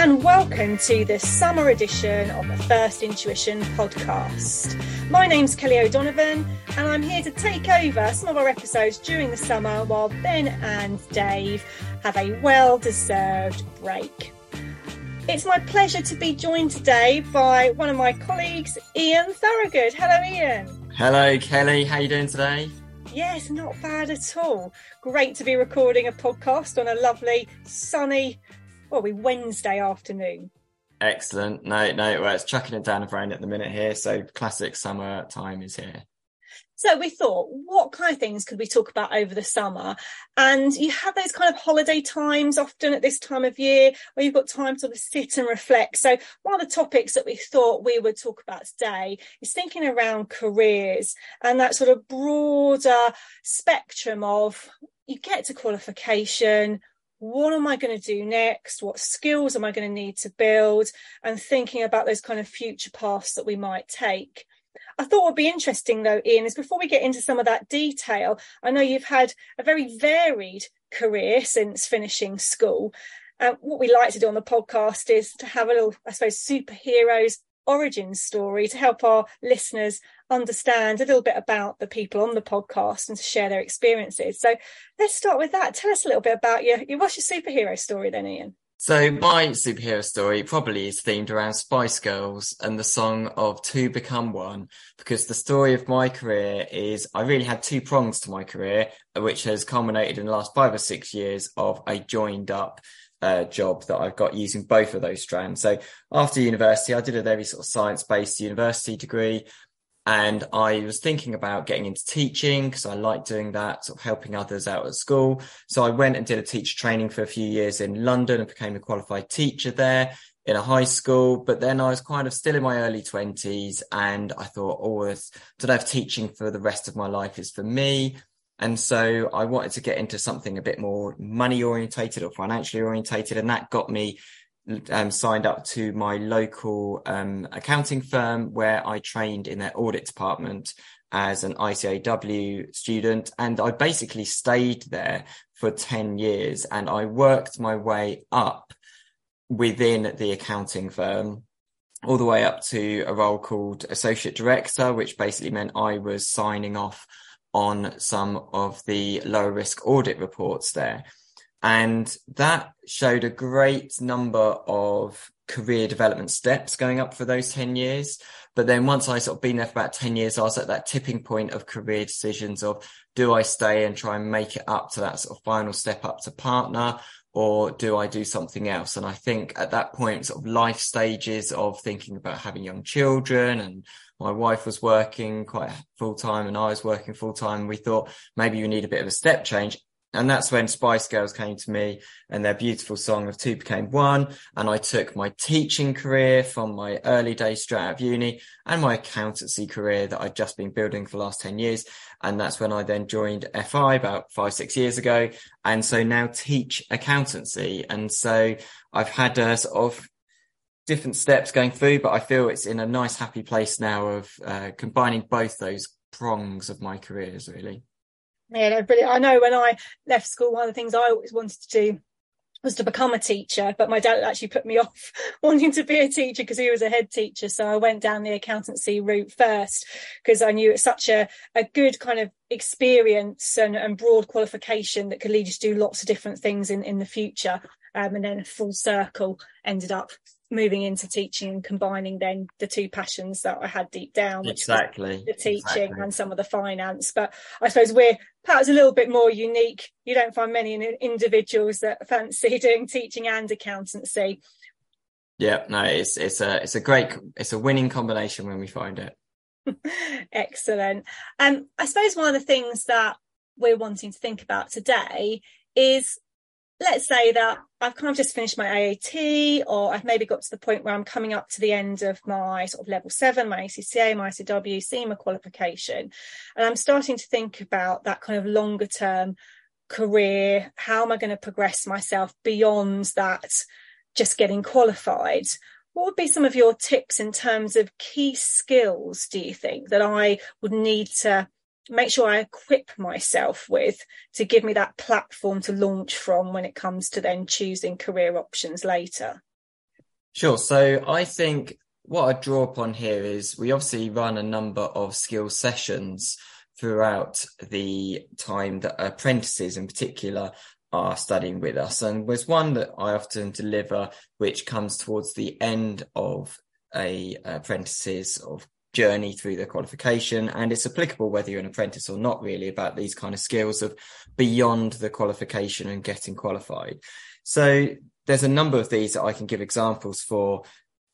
and welcome to the summer edition of the First Intuition podcast. My name's Kelley O'Donovan, and I'm here to take over some of our episodes during the summer while Ben and Dave have a well deserved break. It's my pleasure to be joined today by one of my colleagues, Ian Thorogood. Hello, Ian. Hello, Kelley. How are you doing today? Yes, not bad at all. Great to be recording a podcast on a lovely, sunny, well, we Wednesday afternoon. Excellent. No, no, well, it's chucking it down of rain at the minute here, so classic summer time is here. So we thought, what kind of things could we talk about over the summer? And you have those kind of holiday times often at this time of year where you've got time to sort of sit and reflect. So one of the topics that we thought we would talk about today is thinking around careers and that sort of broader spectrum of you get to qualification, what am I going to do next? What skills am I going to need to build? And thinking about those kind of future paths that we might take. I thought would be interesting though, Ian, is before we get into some of that detail, I know you've had a very varied career since finishing school. Uh, what we like to do on the podcast is to have a little, I suppose, superheroes origin story to help our listeners understand a little bit about the people on the podcast and to share their experiences. So let's start with that. Tell us a little bit about your, what's your superhero story then, Ian? So my superhero story probably is themed around Spice Girls and the song of Two Become One, because the story of my career is I really had two prongs to my career, which has culminated in the last five or six years of a joined up uh, job that I've got using both of those strands. So after university, I did a very sort of science based university degree. And I was thinking about getting into teaching because I like doing that, sort of helping others out at school. So I went and did a teacher training for a few years in London and became a qualified teacher there in a high school. But then I was kind of still in my early twenties and I thought, oh, I don't know if teaching for the rest of my life is for me. And so I wanted to get into something a bit more money orientated or financially orientated. And that got me um, signed up to my local um, accounting firm where I trained in their audit department as an ICAEW student. And I basically stayed there for 10 years and I worked my way up within the accounting firm all the way up to a role called associate director, which basically meant I was signing off on some of the low risk audit reports there. And that showed a great number of career development steps going up for those 10 years. But then once I sort of been there for about 10 years, I was at that tipping point of career decisions of do I stay and try and make it up to that sort of final step up to partner or do I do something else? And I think at that point, sort of life stages of thinking about having young children and my wife was working quite full time and I was working full time. We thought maybe you need a bit of a step change. And that's when Spice Girls came to me and their beautiful song of two became one. And I took my teaching career from my early days straight out of uni and my accountancy career that I'd just been building for the last 10 years. And that's when I then joined FI about five, six years ago. And so now teach accountancy. And so I've had a sort of different steps going through, but I feel it's in a nice, happy place now of uh, combining both those prongs of my careers, really. Yeah, no, brilliant. I know when I left school, one of the things I always wanted to do was to become a teacher, but my dad actually put me off wanting to be a teacher because he was a head teacher. So I went down the accountancy route first because I knew it's such a, a good kind of experience and, and broad qualification that could lead you to do lots of different things in, in the future. Um, and then full circle ended up moving into teaching and combining then the two passions that I had deep down, which exactly the teaching exactly. and some of the finance. But I suppose we're perhaps a little bit more unique. You don't find many individuals that fancy doing teaching and accountancy. Yeah, no, it's it's a it's a great it's a winning combination when we find it. Excellent. Um, I suppose one of the things that we're wanting to think about today is let's say that I've kind of just finished my AAT, or I've maybe got to the point where I'm coming up to the end of my sort of level seven, my ACCA, my ICAEW, CIMA qualification. And I'm starting to think about that kind of longer term career. How am I going to progress myself beyond that, just getting qualified? What would be some of your tips in terms of key skills, do you think, that I would need to make sure I equip myself with to give me that platform to launch from when it comes to then choosing career options later. Sure. So I think what I draw upon here is we obviously run a number of skill sessions throughout the time that apprentices in particular are studying with us. And there's one that I often deliver, which comes towards the end of a apprentice's of journey through the qualification. And it's applicable whether you're an apprentice or not really about these kind of skills of beyond the qualification and getting qualified. So there's a number of these that I can give examples for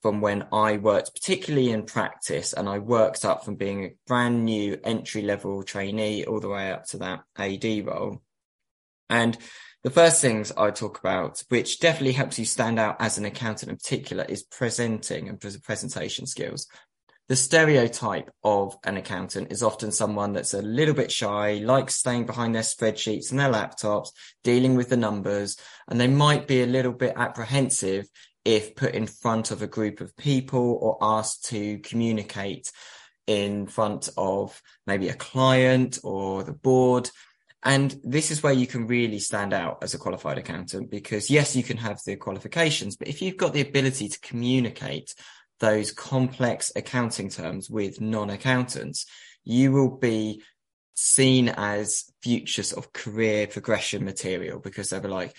from when I worked, particularly in practice, and I worked up from being a brand new entry level trainee all the way up to that AD role. And the first things I talk about, which definitely helps you stand out as an accountant in particular, is presenting and presentation skills. The stereotype of an accountant is often someone that's a little bit shy, likes staying behind their spreadsheets and their laptops, dealing with the numbers, and they might be a little bit apprehensive if put in front of a group of people or asked to communicate in front of maybe a client or the board. And this is where you can really stand out as a qualified accountant because yes, you can have the qualifications, but if you've got the ability to communicate those complex accounting terms with non-accountants, you will be seen as future sort of career progression material because they'll be like,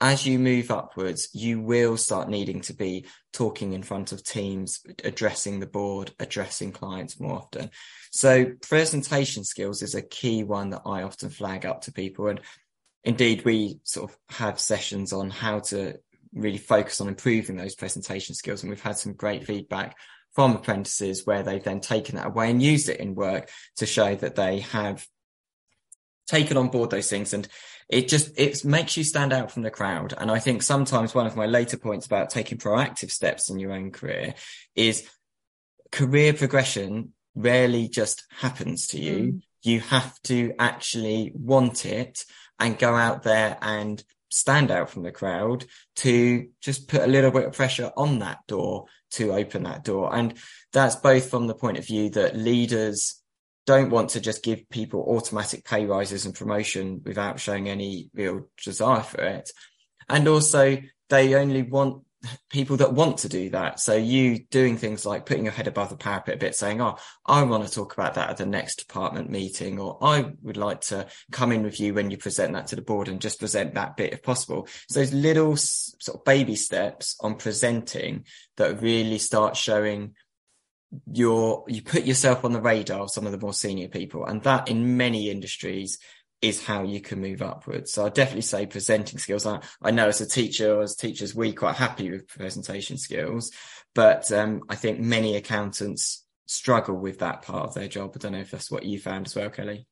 as you move upwards, you will start needing to be talking in front of teams, addressing the board, addressing clients more often. So presentation skills is a key one that I often flag up to people. And indeed, we sort of have sessions on how to really focus on improving those presentation skills. And we've had some great feedback from apprentices where they've then taken that away and used it in work to show that they have taken on board those things and it just it makes you stand out from the crowd and i think sometimes one of my later points about taking proactive steps in your own career is career progression rarely just happens to you mm. you have to actually want it and go out there and stand out from the crowd to just put a little bit of pressure on that door to open that door and that's both from the point of view that leaders don't want to just give people automatic pay rises and promotion without showing any real desire for it. And also they only want people that want to do that. So you doing things like putting your head above the parapet a bit, saying, Oh, I want to talk about that at the next department meeting, or I would like to come in with you when you present that to the board and just present that bit if possible. So those little sort of baby steps on presenting that really start showing you're you put yourself on the radar of some of the more senior people and that in many industries is how you can move upwards. So i definitely say presenting skills. I, I know as a teacher as teachers we quite happy with presentation skills but um, i think many accountants struggle with that part of their job. I don't know if that's what you found as well Kelley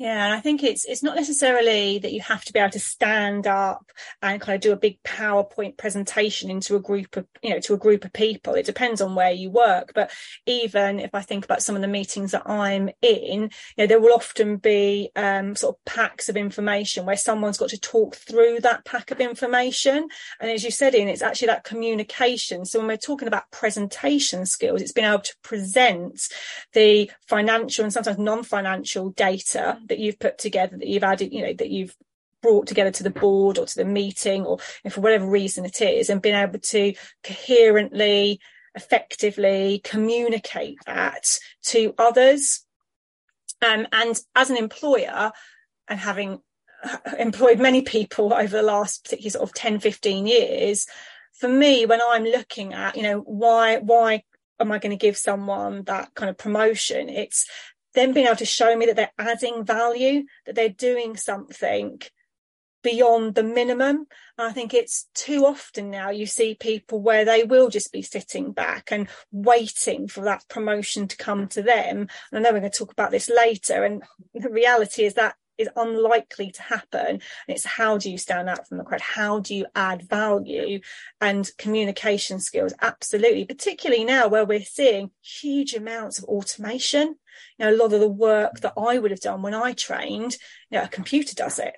yeah, and I think it's it's not necessarily that you have to be able to stand up and kind of do a big PowerPoint presentation into a group of you know to a group of people. It depends on where you work, but even if I think about some of the meetings that I'm in, you know, there will often be um, sort of packs of information where someone's got to talk through that pack of information. And as you said, in it's actually that communication. So when we're talking about presentation skills, it's being able to present the financial and sometimes non-financial data that you've put together that you've added you know that you've brought together to the board or to the meeting or for whatever reason it is and being able to coherently effectively communicate that to others. Um, and as an employer and having employed many people over the last particularly sort of 10 15 years for me when i'm looking at you know why why am i going to give someone that kind of promotion it's then being able to show me that they're adding value, that they're doing something beyond the minimum. And I think it's too often now you see people where they will just be sitting back and waiting for that promotion to come to them. And I know we're going to talk about this later. And the reality is that is unlikely to happen. And it's how do you stand out from the crowd? How do you add value and communication skills? Absolutely, particularly now where we're seeing huge amounts of automation. You know, a lot of the work that I would have done when I trained, you know, a computer does it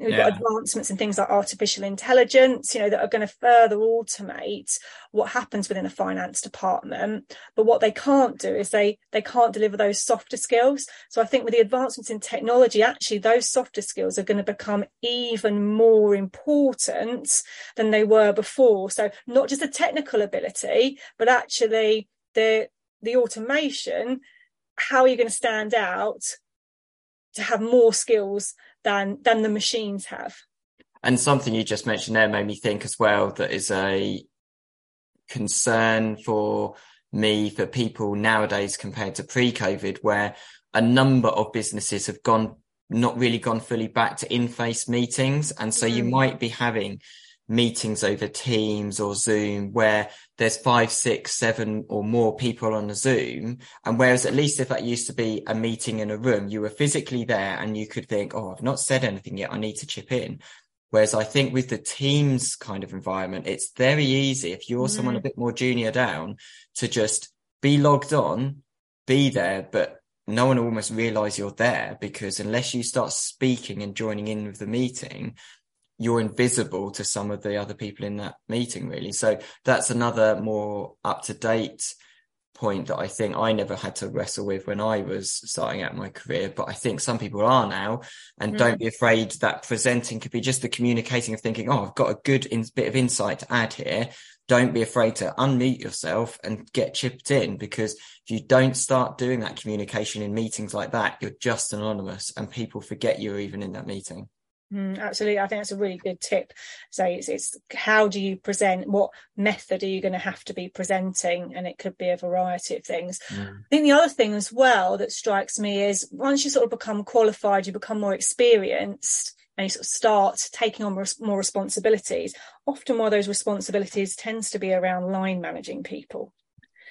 We've yeah. got advancements in things like artificial intelligence, you know, that are going to further automate what happens within a finance department. But what they can't do is they they can't deliver those softer skills. So I think with the advancements in technology, actually those softer skills are going to become even more important than they were before. So not just the technical ability, but actually the the automation. How are you going to stand out to have more skills than than the machines have. And something you just mentioned there made me think as well that is a concern for me for people nowadays compared to pre-COVID, where a number of businesses have gone not really gone fully back to in-face meetings. And so mm. you might be having meetings over Teams or Zoom where there's five, six, seven or more people on a Zoom. And whereas at least if that used to be a meeting in a room, you were physically there and you could think, Oh, I've not said anything yet. I need to chip in. Whereas I think with the Teams kind of environment, it's very easy if you're mm. someone a bit more junior down to just be logged on, be there, but no one will almost realize you're there because unless you start speaking and joining in with the meeting, you're invisible to some of the other people in that meeting really. So that's another more up to date point that I think I never had to wrestle with when I was starting out my career but I think some people are now. And mm. don't be afraid that presenting could be just the communicating of thinking oh I've got a good in- bit of insight to add here. Don't be afraid to unmute yourself and get chipped in because if you don't start doing that communication in meetings like that you're just anonymous and people forget you're even in that meeting Mm, absolutely, I think that's a really good tip. So it's, it's how do you present? What method are you going to have to be presenting? And it could be a variety of things. Mm. I think the other thing as well that strikes me is once you sort of become qualified, you become more experienced, and you sort of start taking on more responsibilities. Often, one of those responsibilities tends to be around line managing people.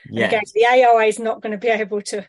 Yeah. Again, the AI is not going to be able to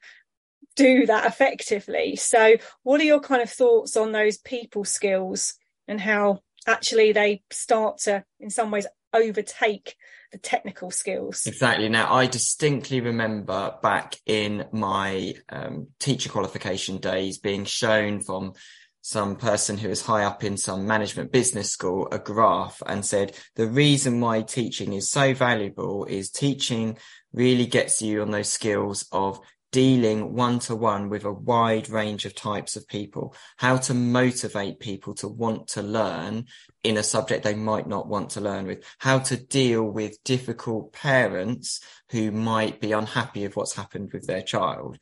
do that effectively. So, what are your kind of thoughts on those people skills and how actually they start to, in some ways, overtake the technical skills? Exactly. Now, I distinctly remember back in my um, teacher qualification days being shown from some person who is high up in some management business school a graph and said the reason why teaching is so valuable is teaching really gets you on those skills of dealing one to one with a wide range of types of people, how to motivate people to want to learn in a subject they might not want to learn with, how to deal with difficult parents who might be unhappy with what's happened with their child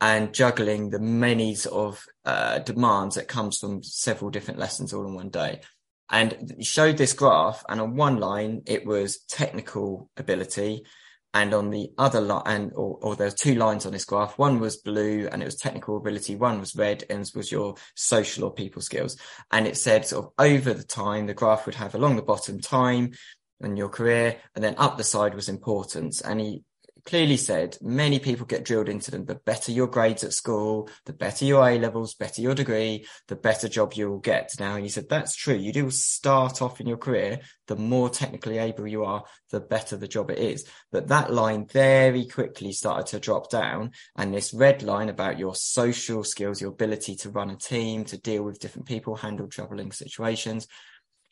and juggling the many sort of uh, demands that comes from several different lessons all in one day. And showed this graph and on one line, it was technical ability and on the other line, and or, or there's two lines on this graph. One was blue, and it was technical ability. One was red, and was your social or people skills. And it said sort of over the time, the graph would have along the bottom time and your career, and then up the side was importance. And he clearly said many people get drilled into them. The better your grades at school, the better your A levels, better your degree, the better job you will get. Now, And he said that's true. You do start off in your career, the more technically able you are, the better the job it is. But that line very quickly started to drop down. And this red line about your social skills, your ability to run a team, to deal with different people, handle troubling situations.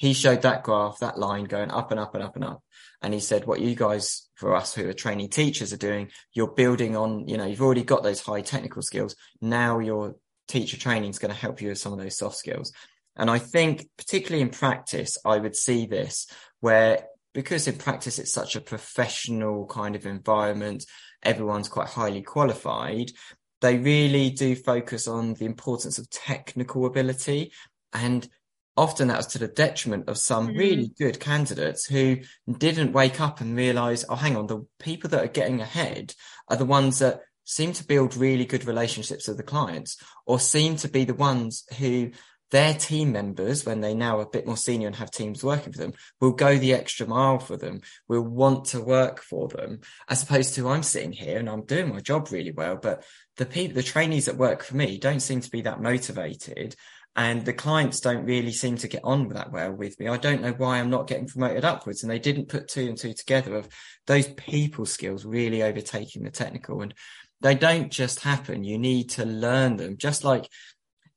He showed that graph, that line going up and up and up and up. And he said, what you guys, for us who are training teachers are doing, you're building on, you know, you've already got those high technical skills. Now your teacher training is going to help you with some of those soft skills. And I think particularly in practice, I would see this where because in practice it's such a professional kind of environment, everyone's quite highly qualified. They really do focus on the importance of technical ability and often that was to the detriment of some mm-hmm. really good candidates who didn't wake up and realize, oh, hang on, the people that are getting ahead are the ones that seem to build really good relationships with the clients or seem to be the ones who their team members, when they now are a bit more senior and have teams working for them, will go the extra mile for them, will want to work for them, as opposed to I'm sitting here and I'm doing my job really well, but the people, the trainees that work for me don't seem to be that motivated and the clients don't really seem to get on that well with me. I don't know why I'm not getting promoted upwards. And they didn't put two and two together of those people skills really overtaking the technical. And they don't just happen. You need to learn them. Just like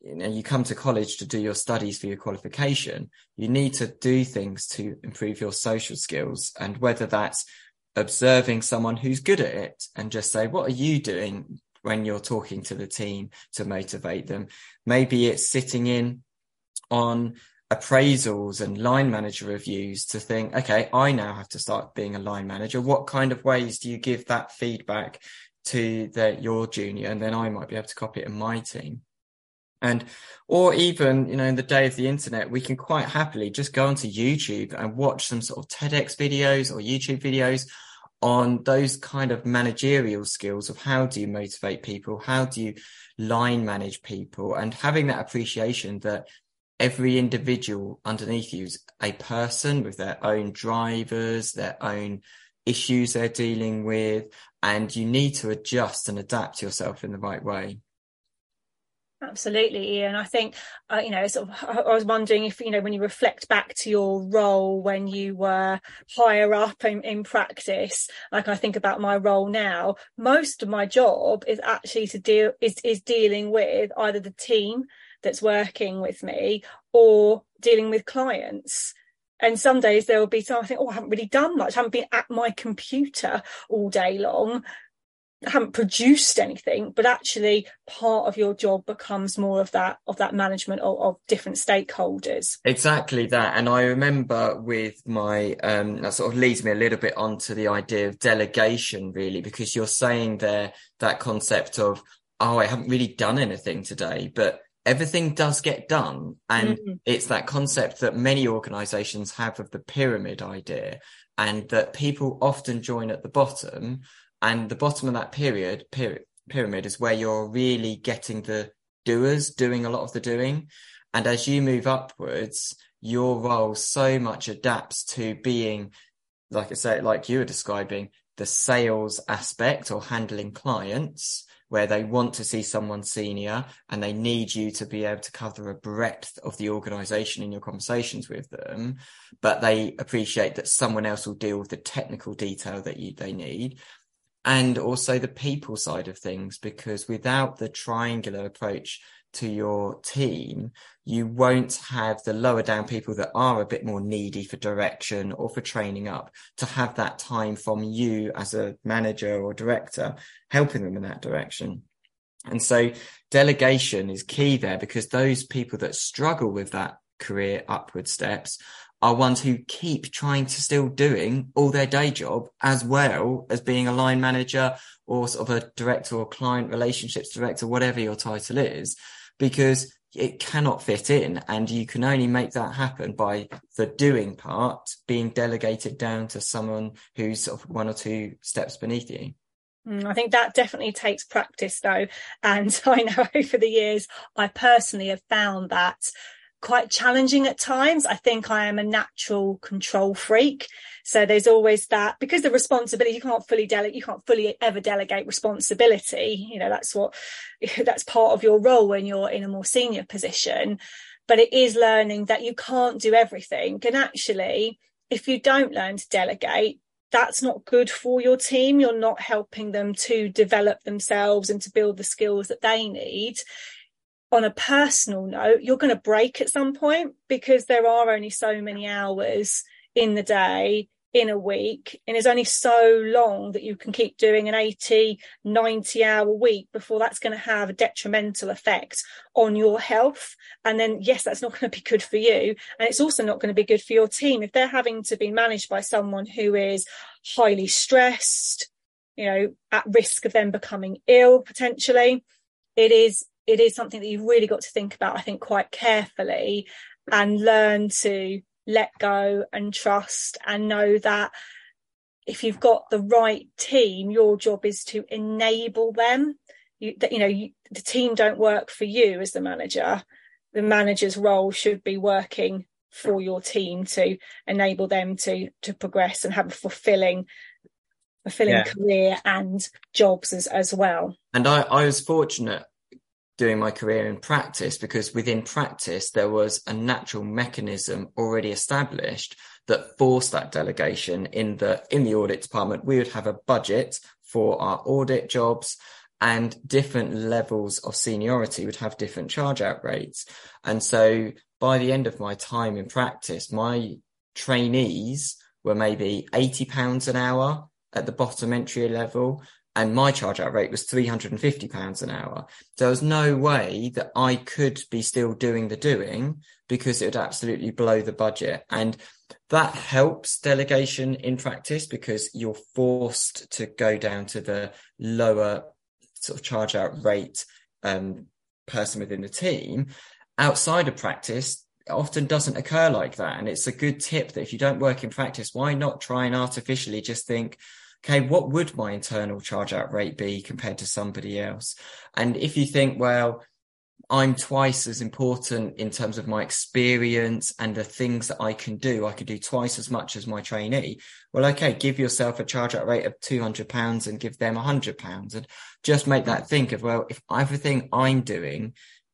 you know, you come to college to do your studies for your qualification. You need to do things to improve your social skills. And whether that's observing someone who's good at it and just say, what are you doing when you're talking to the team to motivate them? Maybe it's sitting in on appraisals and line manager reviews to think, okay, I now have to start being a line manager. What kind of ways do you give that feedback to the, your junior? And then I might be able to copy it in my team. And, or even, you know, in the day of the internet, we can quite happily just go onto YouTube and watch some sort of TEDx videos or YouTube videos on those kind of managerial skills of how do you motivate people? How do you line manage people and having that appreciation that every individual underneath you is a person with their own drivers, their own issues they're dealing with, and you need to adjust and adapt yourself in the right way. Absolutely, Ian. I think uh, you know, sort of. I was wondering if you know, when you reflect back to your role when you were higher up in, in practice, like I think about my role now. Most of my job is actually to deal is is dealing with either the team that's working with me or dealing with clients. And some days there will be time I think, oh, I haven't really done much. I haven't been at my computer all day long haven't produced anything but actually part of your job becomes more of that of that management of, of different stakeholders. Exactly that. And i remember with my um that sort of leads me a little bit onto the idea of delegation really because you're saying there that concept of oh i haven't really done anything today but everything does get done. And mm-hmm. it's that concept that many organizations have of the pyramid idea and that people often join at the bottom and the bottom of that period, pyramid is where you're really getting the doers doing a lot of the doing. And as you move upwards, your role so much adapts to being, like I say, like you were describing, the sales aspect or handling clients where they want to see someone senior and they need you to be able to cover a breadth of the organization in your conversations with them, but they appreciate that someone else will deal with the technical detail that you, they need and also the people side of things, because without the triangular approach to your team, you won't have the lower down people that are a bit more needy for direction or for training up to have that time from you as a manager or director, helping them in that direction. And so delegation is key there because those people that struggle with that career upward steps are ones who keep trying to still doing all their day job as well as being a line manager or sort of a director or client relationships director, whatever your title is, because it cannot fit in. And you can only make that happen by the doing part being delegated down to someone who's sort of one or two steps beneath you. Mm, I think that definitely takes practice though. And I know over the years, I personally have found that quite challenging at times. I think I am a natural control freak. So there's always that because the responsibility, you can't fully delegate, you can't fully ever delegate responsibility. You know, that's what, that's part of your role when you're in a more senior position. But it is learning that you can't do everything. And actually, if you don't learn to delegate, that's not good for your team. You're not helping them to develop themselves and to build the skills that they need on a personal note, you're going to break at some point because there are only so many hours in the day, in a week, and there's only so long that you can keep doing an 80, 90 hour week before that's going to have a detrimental effect on your health. And then, yes, that's not going to be good for you. And it's also not going to be good for your team. If they're having to be managed by someone who is highly stressed, you know, at risk of them becoming ill potentially, it is it is something that you've really got to think about, I think, quite carefully and learn to let go and trust and know that if you've got the right team, your job is to enable them. You, that, you know, you, the team don't work for you as the manager. The manager's role should be working for your team to enable them to to progress and have a fulfilling fulfilling yeah. career and jobs as as well. And I, I was fortunate doing my career in practice because within practice there was a natural mechanism already established that forced that delegation in the in the audit department we would have a budget for our audit jobs and different levels of seniority would have different charge out rates. And so by the end of my time in practice, my trainees were maybe 80 pounds an hour at the bottom entry level and my charge out rate was 350 pounds an hour. There was no way that I could be still doing the doing because it would absolutely blow the budget. And that helps delegation in practice because you're forced to go down to the lower sort of charge out rate um, person within the team. Outside of practice, often doesn't occur like that. And it's a good tip that if you don't work in practice, why not try and artificially just think, okay, what would my internal charge out rate be compared to somebody else? And if you think, well, I'm twice as important in terms of my experience and the things that I can do. I could do twice as much as my trainee. Well, okay, give yourself a charge out rate of £200 and give them £100 and just make that think of, well, if everything I'm doing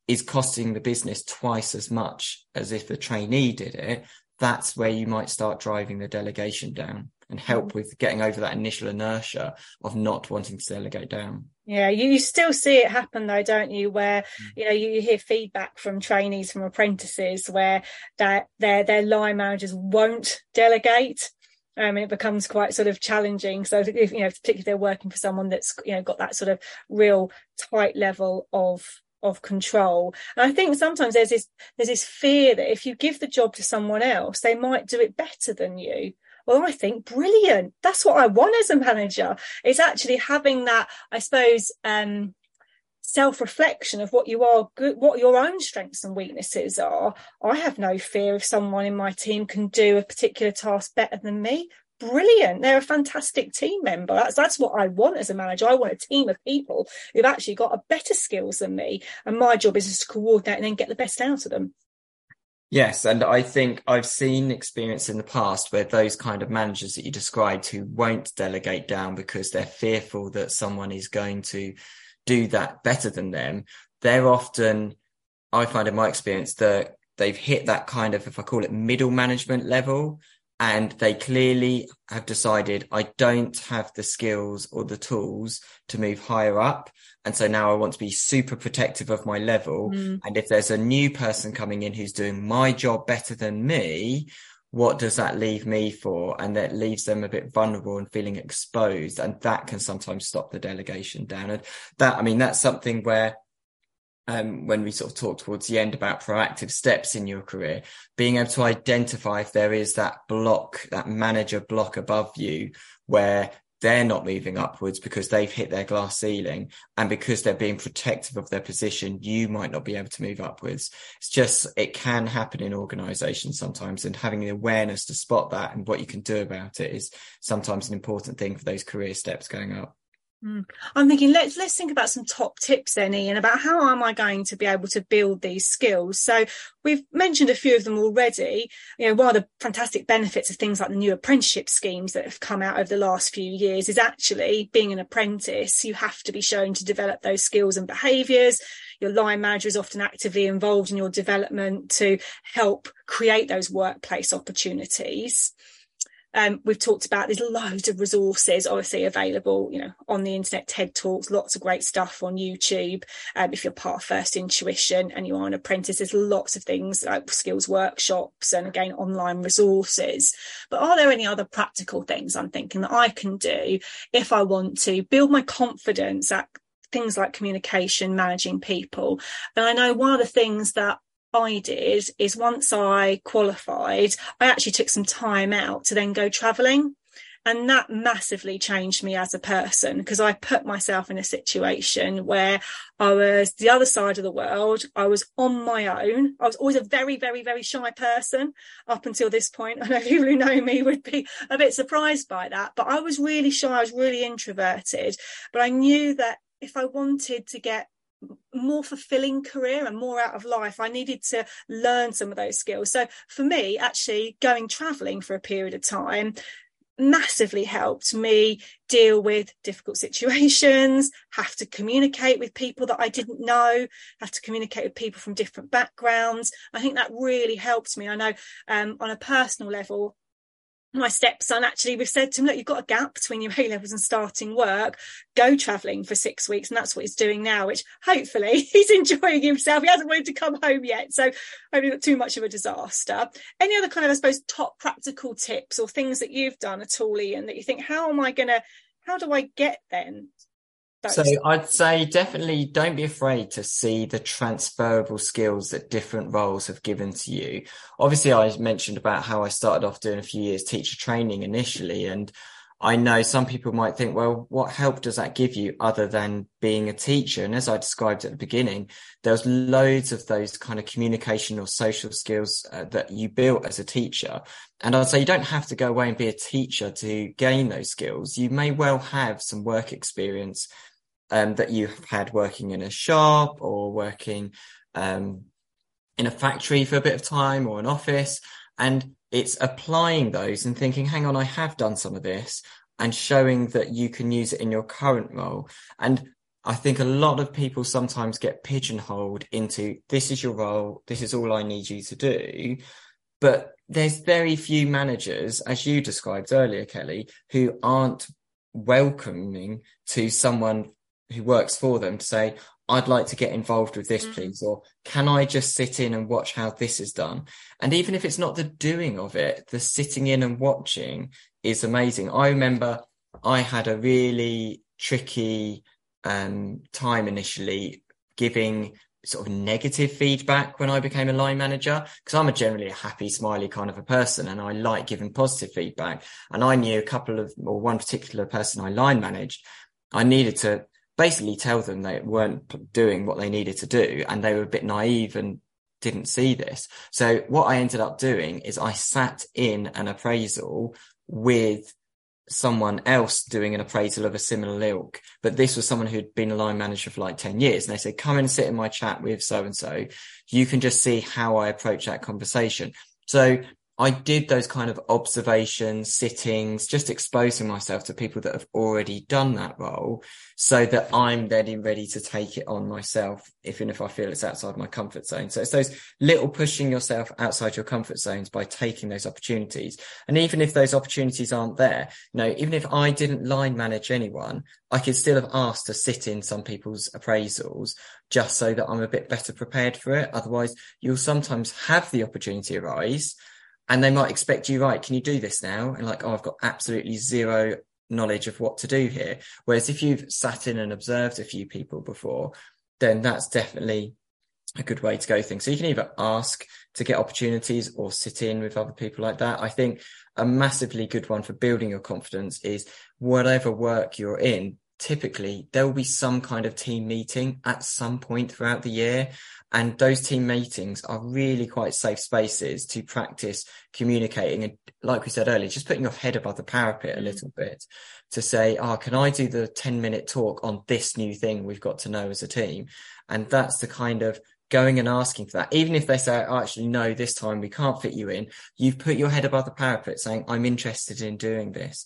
is costing the business twice as much as if the trainee did it, that's where you might start driving the delegation down and help with getting over that initial inertia of not wanting to delegate down. Yeah, you, you still see it happen though, don't you? Where mm. you know you hear feedback from trainees, from apprentices, where that their their line managers won't delegate. Um, and it becomes quite sort of challenging. So, if, you know, particularly if they're working for someone that's you know got that sort of real tight level of of control. And I think sometimes there's this there's this fear that if you give the job to someone else, they might do it better than you well, I think brilliant. That's what I want as a manager. It's actually having that, I suppose, um, self-reflection of what you are good what your own strengths and weaknesses are. I have no fear if someone in my team can do a particular task better than me. Brilliant. They're a fantastic team member. That's that's what i want as a manager. I want a team of people who've actually got a better skills than me and my job is just to coordinate and then get the best out of them Yes, and I think I've seen experience in the past where those kind of managers that you described who won't delegate down because they're fearful that someone is going to do that better than them, they're often, I find in my experience that they've hit that kind of, if I call it middle management level, and they clearly have decided I don't have the skills or the tools to move higher up. And so now I want to be super protective of my level. Mm. And if there's a new person coming in who's doing my job better than me, what does that leave me for? And that leaves them a bit vulnerable and feeling exposed. And that can sometimes stop the delegation down. And that, I mean, that's something where um, when we sort of talk towards the end about proactive steps in your career, being able to identify if there is that block, that manager block above you where they're not moving upwards because they've hit their glass ceiling and because they're being protective of their position, you might not be able to move upwards. It's just, it can happen in organizations sometimes and having the awareness to spot that and what you can do about it is sometimes an important thing for those career steps going up. Mm. I'm thinking let's let's think about some top tips then, Ian, about how am I going to be able to build these skills. So we've mentioned a few of them already. You know, one of the fantastic benefits of things like the new apprenticeship schemes that have come out over the last few years is actually being an apprentice, you have to be shown to develop those skills and behaviours. Your line manager is often actively involved in your development to help create those workplace opportunities. Um, we've talked about there's loads of resources obviously available, you know, on the internet, TED Talks, lots of great stuff on YouTube. Um, if you're part of First Intuition and you are an apprentice, there's lots of things like skills workshops and again, online resources. But are there any other practical things I'm thinking that I can do if I want to build my confidence at things like communication, managing people? And I know one of the things that I did is once I qualified, I actually took some time out to then go traveling. And that massively changed me as a person because I put myself in a situation where I was the other side of the world. I was on my own. I was always a very, very, very shy person up until this point. I know people who know me would be a bit surprised by that, but I was really shy. I was really introverted, but I knew that if I wanted to get more fulfilling career and more out of life i needed to learn some of those skills. So for me actually going traveling for a period of time massively helped me deal with difficult situations have to communicate with people that i didn't know have to communicate with people from different backgrounds. I think that really helped me. I know um, on a personal level my stepson actually we've said to him look you've got a gap between your A levels and starting work. Go travelling for six weeks and that's what he's doing now which hopefully he's enjoying himself. He hasn't wanted to come home yet so hopefully not too much of a disaster. Any other kind of I suppose top practical tips or things that you've done at all Ian that you think how am I gonna how do I get then so I'd say definitely don't be afraid to see the transferable skills that different roles have given to you. Obviously, I mentioned about how I started off doing a few years teacher training initially, and I know some people might think, well, what help does that give you other than being a teacher? And as I described at the beginning, there's loads of those kind of communication or social skills uh, that you built as a teacher. And I'd say you don't have to go away and be a teacher to gain those skills. You may well have some work experience um, that you've had working in a shop or working um, in a factory for a bit of time or an office. And it's applying those and thinking, hang on, I have done some of this and showing that you can use it in your current role. And I think a lot of people sometimes get pigeonholed into this is your role, this is all I need you to do. But there's very few managers, as you described earlier, Kelley, who aren't welcoming to someone who works for them to say, I'd like to get involved with this, mm. please, or can I just sit in and watch how this is done? And even if it's not the doing of it, the sitting in and watching is amazing. I remember I had a really tricky um, time initially giving sort of negative feedback when I became a line manager because I'm a generally a happy, smiley kind of a person and I like giving positive feedback. And I knew a couple of, or one particular person I line managed, I needed to basically tell them they weren't doing what they needed to do and they were a bit naive and didn't see this. So what I ended up doing is I sat in an appraisal with someone else doing an appraisal of a similar ilk, but this was someone who'd been a line manager for like 10 years. And they said, come and sit in my chat with so and so. You can just see how I approach that conversation. So I did those kind of observations, sittings, just exposing myself to people that have already done that role so that I'm then ready to take it on myself, even if I feel it's outside my comfort zone. So it's those little pushing yourself outside your comfort zones by taking those opportunities. And even if those opportunities aren't there, you know, even if I didn't line manage anyone, I could still have asked to sit in some people's appraisals just so that I'm a bit better prepared for it. Otherwise, you'll sometimes have the opportunity arise and they might expect you, right, can you do this now? And like, oh, I've got absolutely zero knowledge of what to do here. Whereas if you've sat in and observed a few people before, then that's definitely a good way to go things. So you can either ask to get opportunities or sit in with other people like that. I think a massively good one for building your confidence is whatever work you're in, typically there will be some kind of team meeting at some point throughout the year. And those team meetings are really quite safe spaces to practice communicating. And like we said earlier, just putting your head above the parapet a mm. little bit to say, oh, can I do the 10 minute talk on this new thing we've got to know as a team? And that's the kind of going and asking for that. Even if they say, oh, actually, no, this time we can't fit you in, you've put your head above the parapet saying, I'm interested in doing this.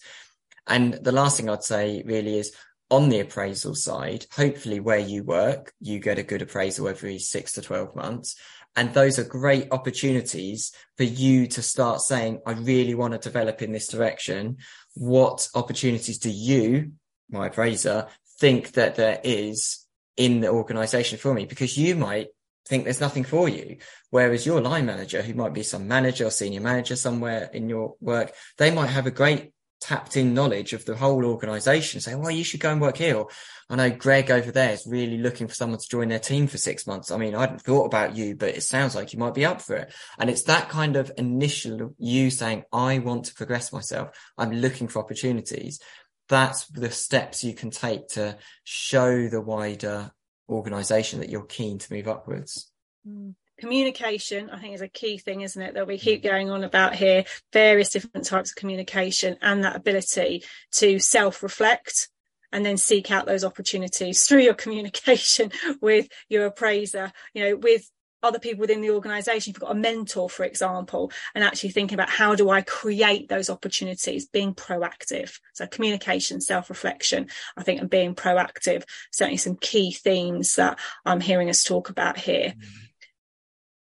And the last thing I'd say really is on the appraisal side, hopefully where you work, you get a good appraisal every six to 12 months. And those are great opportunities for you to start saying, I really want to develop in this direction. What opportunities do you, my appraiser, think that there is in the organization for me? Because you might think there's nothing for you. Whereas your line manager, who might be some manager or senior manager somewhere in your work, they might have a great tapped in knowledge of the whole organization saying, well, you should go and work here. Or, I know Greg over there is really looking for someone to join their team for six months. I mean, I hadn't thought about you, but it sounds like you might be up for it. And it's that kind of initial you saying, I want to progress myself. I'm looking for opportunities. That's the steps you can take to show the wider organization that you're keen to move upwards. Mm communication i think is a key thing isn't it that we keep mm. going on about here various different types of communication and that ability to self-reflect and then seek out those opportunities through your communication with your appraiser you know with other people within the organization. If you've got a mentor for example and actually thinking about how do i create those opportunities being proactive. So communication self-reflection i think and being proactive certainly some key themes that i'm hearing us talk about here. Mm-hmm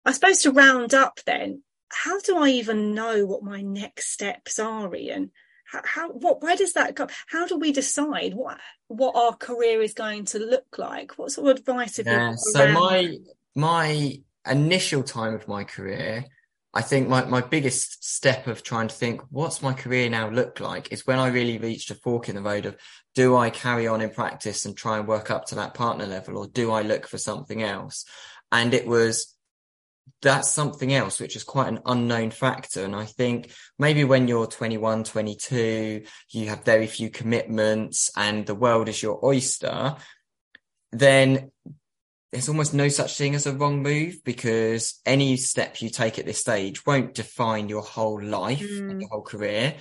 I suppose to round up then, how do I even know what my next steps are, Ian? How, how what where does that come? How do we decide what what our career is going to look like? What sort of advice have yeah, you? So my my initial time of my career, I think my, my biggest step of trying to think what's my career now look like is when I really reached a fork in the road of do I carry on in practice and try and work up to that partner level or do I look for something else? And it was that's something else which is quite an unknown factor and i think maybe when you're 21 22 you have very few commitments and the world is your oyster then there's almost no such thing as a wrong move because any step you take at this stage won't define your whole life mm. and your whole career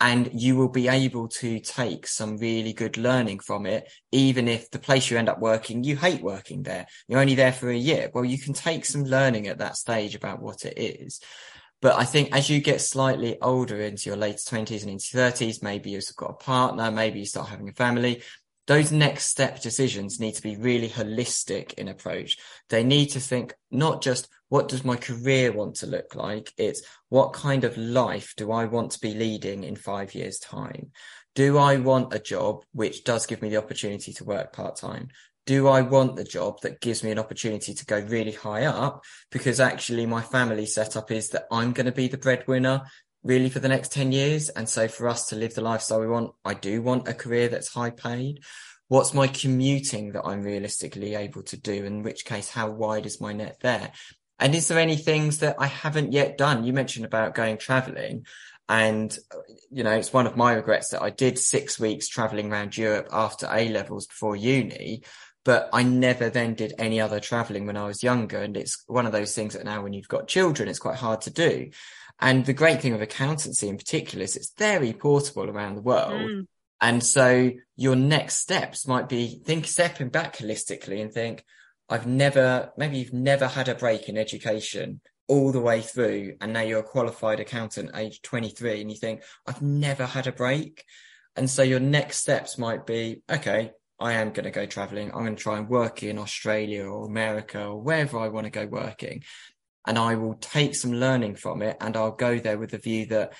and you will be able to take some really good learning from it even if the place you end up working you hate working there. You're only there for a year. Well you can take some learning at that stage about what it is. But I think as you get slightly older into your late 20s and into 30s, maybe you've got a partner, maybe you start having a family, those next step decisions need to be really holistic in approach. They need to think not just what does my career want to look like? It's what kind of life do I want to be leading in five years time? Do I want a job which does give me the opportunity to work part time? Do I want the job that gives me an opportunity to go really high up? Because actually my family setup is that I'm going to be the breadwinner really for the next 10 years. And so for us to live the lifestyle we want, I do want a career that's high paid. What's my commuting that I'm realistically able to do? In which case, how wide is my net there? And is there any things that I haven't yet done? You mentioned about going traveling and, you know, it's one of my regrets that I did six weeks traveling around Europe after A levels before uni but I never then did any other traveling when I was younger. And it's one of those things that now when you've got children, it's quite hard to do. And the great thing of accountancy in particular is it's very portable around the world. Mm. And so your next steps might be think stepping back holistically and think, I've never, maybe you've never had a break in education all the way through. And now you're a qualified accountant age 23 and you think, I've never had a break. And so your next steps might be, okay, I am going to go traveling. I'm going to try and work in Australia or America or wherever I want to go working and I will take some learning from it and I'll go there with the view that,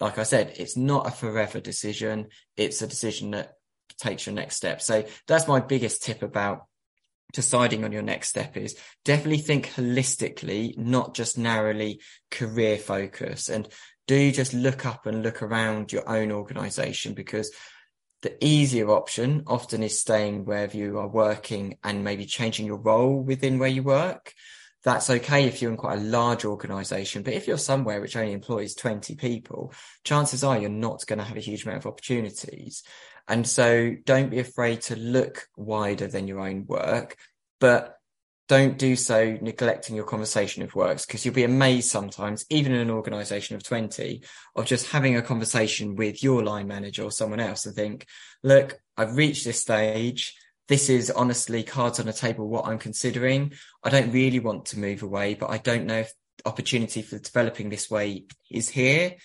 like I said, it's not a forever decision. It's a decision that takes your next step. So that's my biggest tip about deciding on your next step is definitely think holistically, not just narrowly career focus and do just look up and look around your own organization because the easier option often is staying wherever you are working and maybe changing your role within where you work that's okay if you're in quite a large organization. But if you're somewhere which only employs 20 people, chances are you're not going to have a huge amount of opportunities. And so don't be afraid to look wider than your own work, but don't do so neglecting your conversation of works because you'll be amazed sometimes, even in an organization of 20, of just having a conversation with your line manager or someone else and think, look, I've reached this stage this is honestly cards on the table what I'm considering. I don't really want to move away, but I don't know if opportunity for developing this way is here.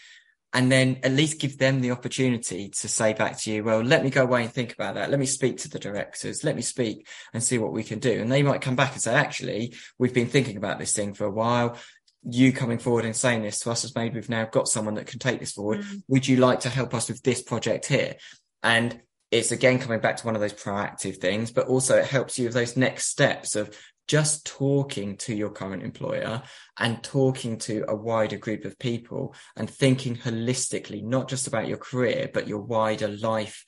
And then at least give them the opportunity to say back to you, well, let me go away and think about that. Let me speak to the directors. Let me speak and see what we can do. And they might come back and say, actually, we've been thinking about this thing for a while you coming forward and saying this to us as maybe we've now got someone that can take this forward. Mm. Would you like to help us with this project here? And it's again coming back to one of those proactive things, but also it helps you with those next steps of just talking to your current employer and talking to a wider group of people and thinking holistically, not just about your career, but your wider life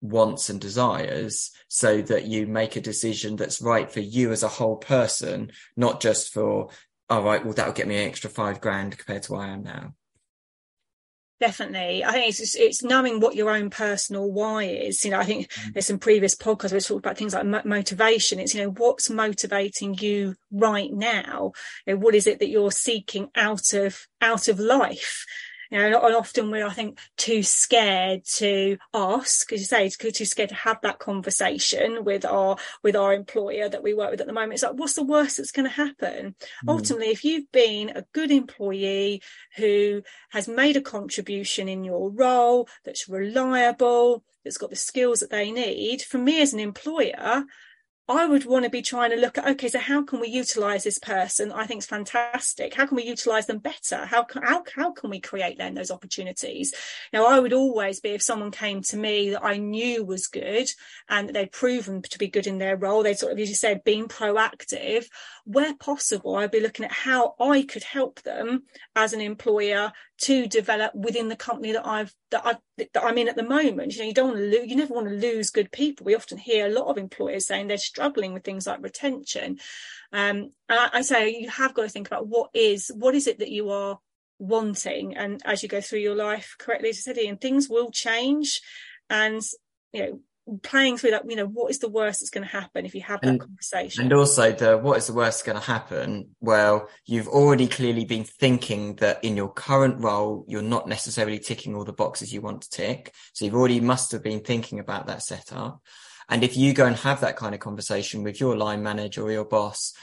wants and desires so that you make a decision that's right for you as a whole person, not just for, all right, well, that'll get me an extra five grand compared to where I am now definitely. I think it's just, it's knowing what your own personal why is. You know i think mm. there's some previous podcasts we've talked about things like motivation. It's you know what's motivating you right now? You know, what is it that you're seeking out of out of life you know, and often we're, I think, too scared to ask, as you say, it's too scared to have that conversation with our with our employer that we work with at the moment. It's like, what's the worst that's going to happen? Mm. Ultimately, if you've been a good employee who has made a contribution in your role, that's reliable, that's got the skills that they need, for me as an employer, I would want to be trying to look at, okay, so how can we utilize this person? I think it's fantastic. How can we utilize them better? How can, how, how can we create then those opportunities? Now, I would always be, if someone came to me that I knew was good and they'd proven to be good in their role, they'd sort of, as you said, being proactive, where possible, I'd be looking at how I could help them as an employer to develop within the company that I've that I that I'm in at the moment. You know, you don't want to lose, you never want to lose good people. We often hear a lot of employers saying they're struggling with things like retention. Um, and I, I say you have got to think about what is what is it that you are wanting, and as you go through your life, correctly as you said, and things will change, and you know playing through that, you know, what is the worst that's going to happen if you have that and, conversation? And also the what is the worst going to happen? Well, you've already clearly been thinking that in your current role, you're not necessarily ticking all the boxes you want to tick. So you've already must have been thinking about that setup. And if you go and have that kind of conversation with your line manager or your boss,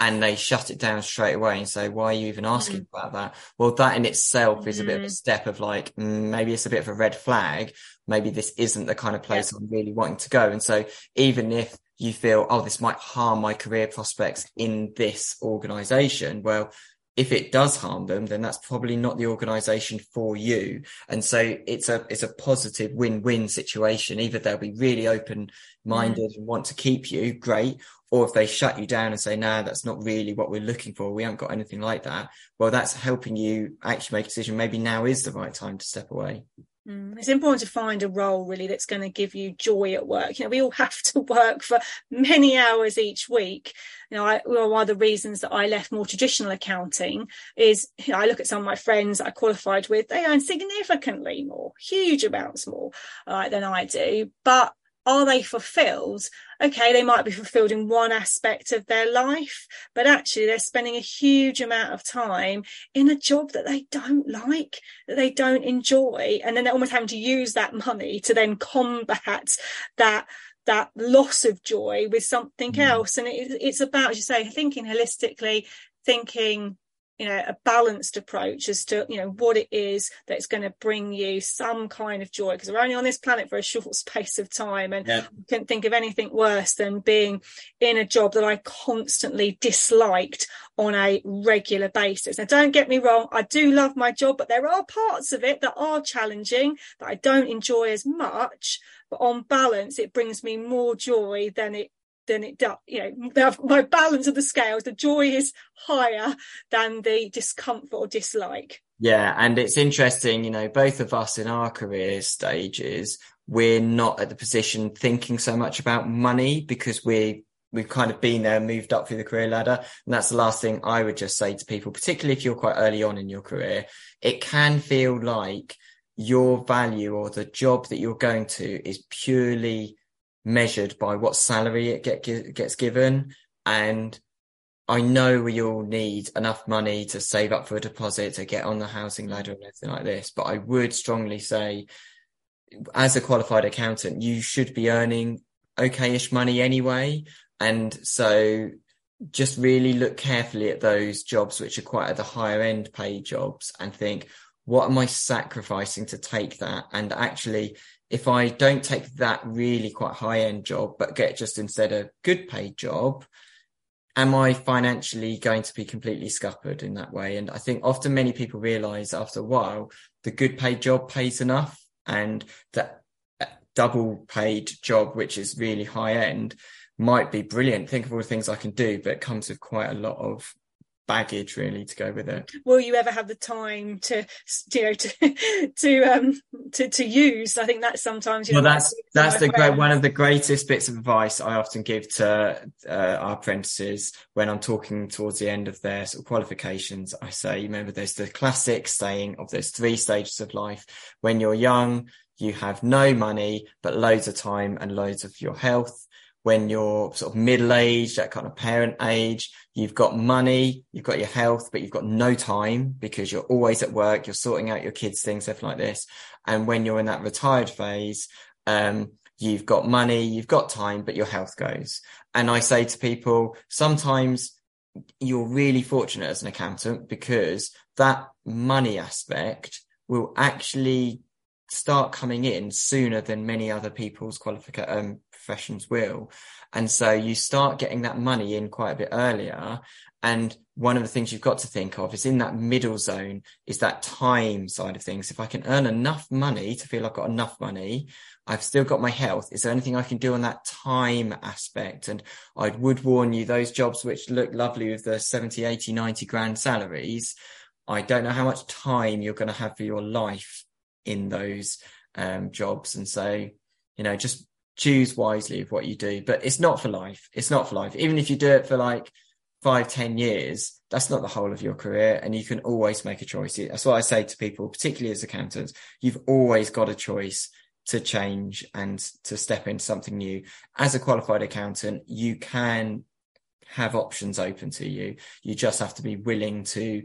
and they shut it down straight away and say, why are you even asking mm. about that? Well, that in itself is a bit of a mm-hmm. step of like, mm, maybe it's a bit of a red flag. Maybe this isn't the kind of place yeah. I'm really wanting to go. And so even if you feel, oh, this might harm my career prospects in this organization, well, if it does harm them, then that's probably not the organization for you. And so it's a, it's a positive win-win situation. Either they'll be really open minded mm. and want to keep you, great. Or if they shut you down and say, nah, that's not really what we're looking for. We haven't got anything like that. Well, that's helping you actually make a decision. Maybe now is the right time to step away. Mm, it's important to find a role really that's going to give you joy at work. You know, we all have to work for many hours each week. You know, I, well, one of the reasons that I left more traditional accounting is you know, I look at some of my friends I qualified with, they earn significantly more, huge amounts more uh, than I do. But are they fulfilled? Okay, they might be fulfilled in one aspect of their life, but actually they're spending a huge amount of time in a job that they don't like, that they don't enjoy. And then they're almost having to use that money to then combat that that loss of joy with something mm. else. And it, it's about, as you say, thinking holistically, thinking you know a balanced approach as to you know what it is that's going to bring you some kind of joy because we're only on this planet for a short space of time and yeah. I couldn't think of anything worse than being in a job that I constantly disliked on a regular basis now don't get me wrong I do love my job but there are parts of it that are challenging that I don't enjoy as much but on balance it brings me more joy than it than it does. You know, my balance of the scales, the joy is higher than the discomfort or dislike. Yeah, and it's interesting, you know, both of us in our career stages, we're not at the position thinking so much about money because we we've kind of been there, moved up through the career ladder. And that's the last thing I would just say to people, particularly if you're quite early on in your career. It can feel like your value or the job that you're going to is purely measured by what salary it get, gets given. And I know we all need enough money to save up for a deposit to get on the housing ladder and everything like this. But I would strongly say, as a qualified accountant, you should be earning okay-ish money anyway. And so just really look carefully at those jobs which are quite at the higher end paid jobs and think, what am I sacrificing to take that? And actually, if I don't take that really quite high end job, but get just instead a good paid job, am I financially going to be completely scuppered in that way? And I think often many people realize after a while, the good paid job pays enough and that uh, double paid job, which is really high end, might be brilliant. Think of all the things I can do, but it comes with quite a lot of baggage really to go with it. Will you ever have the time to you know to to um to, to use? I think that's sometimes you well know, that's that's the great one of the greatest bits of advice i often give to uh, our apprentices when i'm talking towards the end of their sort of qualifications. I say remember there's the classic saying of those three stages of life. When you're young you have no money but loads of time and loads of your health when you're sort of middle aged, that kind of parent age, you've got money, you've got your health, but you've got no time because you're always at work, you're sorting out your kids' things, stuff like this. And when you're in that retired phase, um, you've got money, you've got time, but your health goes. And I say to people, sometimes you're really fortunate as an accountant because that money aspect will actually start coming in sooner than many other people's qualification um, professions will. And so you start getting that money in quite a bit earlier. And one of the things you've got to think of is in that middle zone is that time side of things. If I can earn enough money to feel I've got enough money, I've still got my health. Is there anything I can do on that time aspect? And I would warn you, those jobs which look lovely with the 70, 80, 90 grand salaries, I don't know how much time you're going to have for your life in those um, jobs. And so, you know, just choose wisely of what you do, but it's not for life. It's not for life. Even if you do it for like five, ten years, that's not the whole of your career. And you can always make a choice. That's what I say to people, particularly as accountants. You've always got a choice to change and to step into something new. As a qualified accountant, you can have options open to you. You just have to be willing to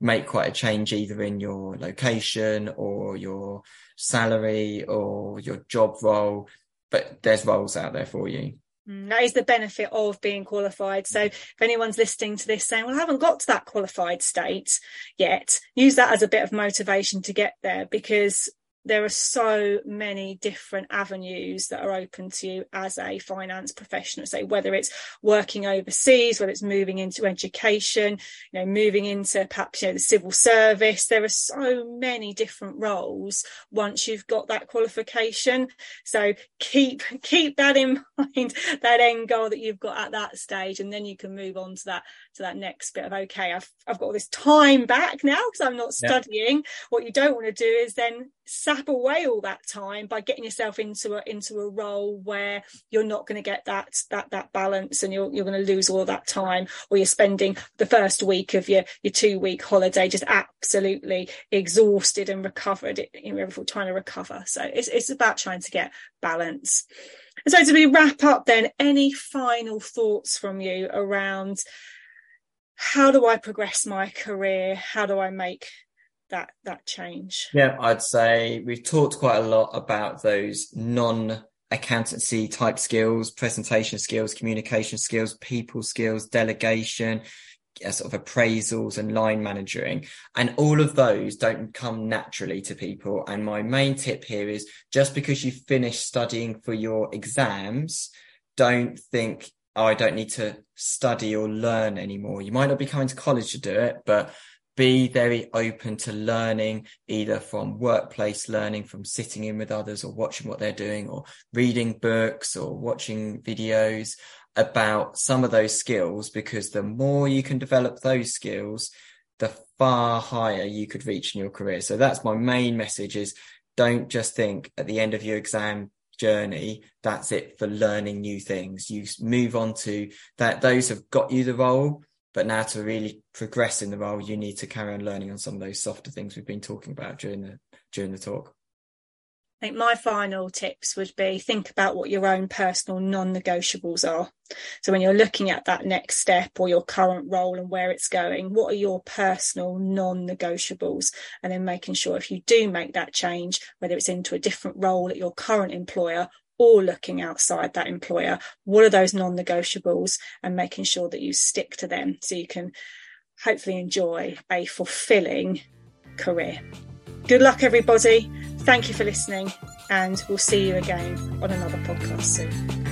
make quite a change either in your location or your salary or your job role. But there's roles out there for you. Mm, that is the benefit of being qualified. So if anyone's listening to this saying, well, I haven't got to that qualified state yet, use that as a bit of motivation to get there because there are so many different avenues that are open to you as a finance professional. So whether it's working overseas whether it's moving into education you know moving into perhaps you know the civil service there are so many different roles once you've got that qualification. So keep keep that in mind that end goal that you've got at that stage and then you can move on to that to that next bit of okay I've I've got all this time back now because I'm not studying. What you don't want to do is then sap away all that time by getting yourself into a into a role where you're not going to get that that that balance and you're you're going to lose all that time or you're spending the first week of your your two week holiday just absolutely exhausted and recovered you know trying to recover. So it's it's about trying to get balance. And so to be wrap up then any final thoughts from you around how do I progress my career? How do I make that that change? Yeah i'd say we've talked quite a lot about those non accountancy type skills presentation skills communication skills people skills delegation uh, sort of appraisals and line managing. And all of those don't come naturally to people. And my main tip here is just because you finish studying for your exams don't think oh, I don't need to study or learn anymore. You might not be coming to college to do it, but be very open to learning either from workplace learning from sitting in with others or watching what they're doing or reading books or watching videos about some of those skills because the more you can develop those skills the far higher you could reach in your career. So that's my main message is don't just think at the end of your exam journey that's it for learning new things. You move on to that those have got you the role but now to really progress in the role, you need to carry on learning on some of those softer things we've been talking about during the during the talk. I think my final tips would be think about what your own personal non-negotiables are. So when you're looking at that next step or your current role and where it's going, what are your personal non-negotiables? And then making sure if you do make that change, whether it's into a different role at your current employer or looking outside that employer. What are those non negotiables and making sure that you stick to them so you can hopefully enjoy a fulfilling career. Good luck, everybody. Thank you for listening, and we'll see you again on another podcast soon.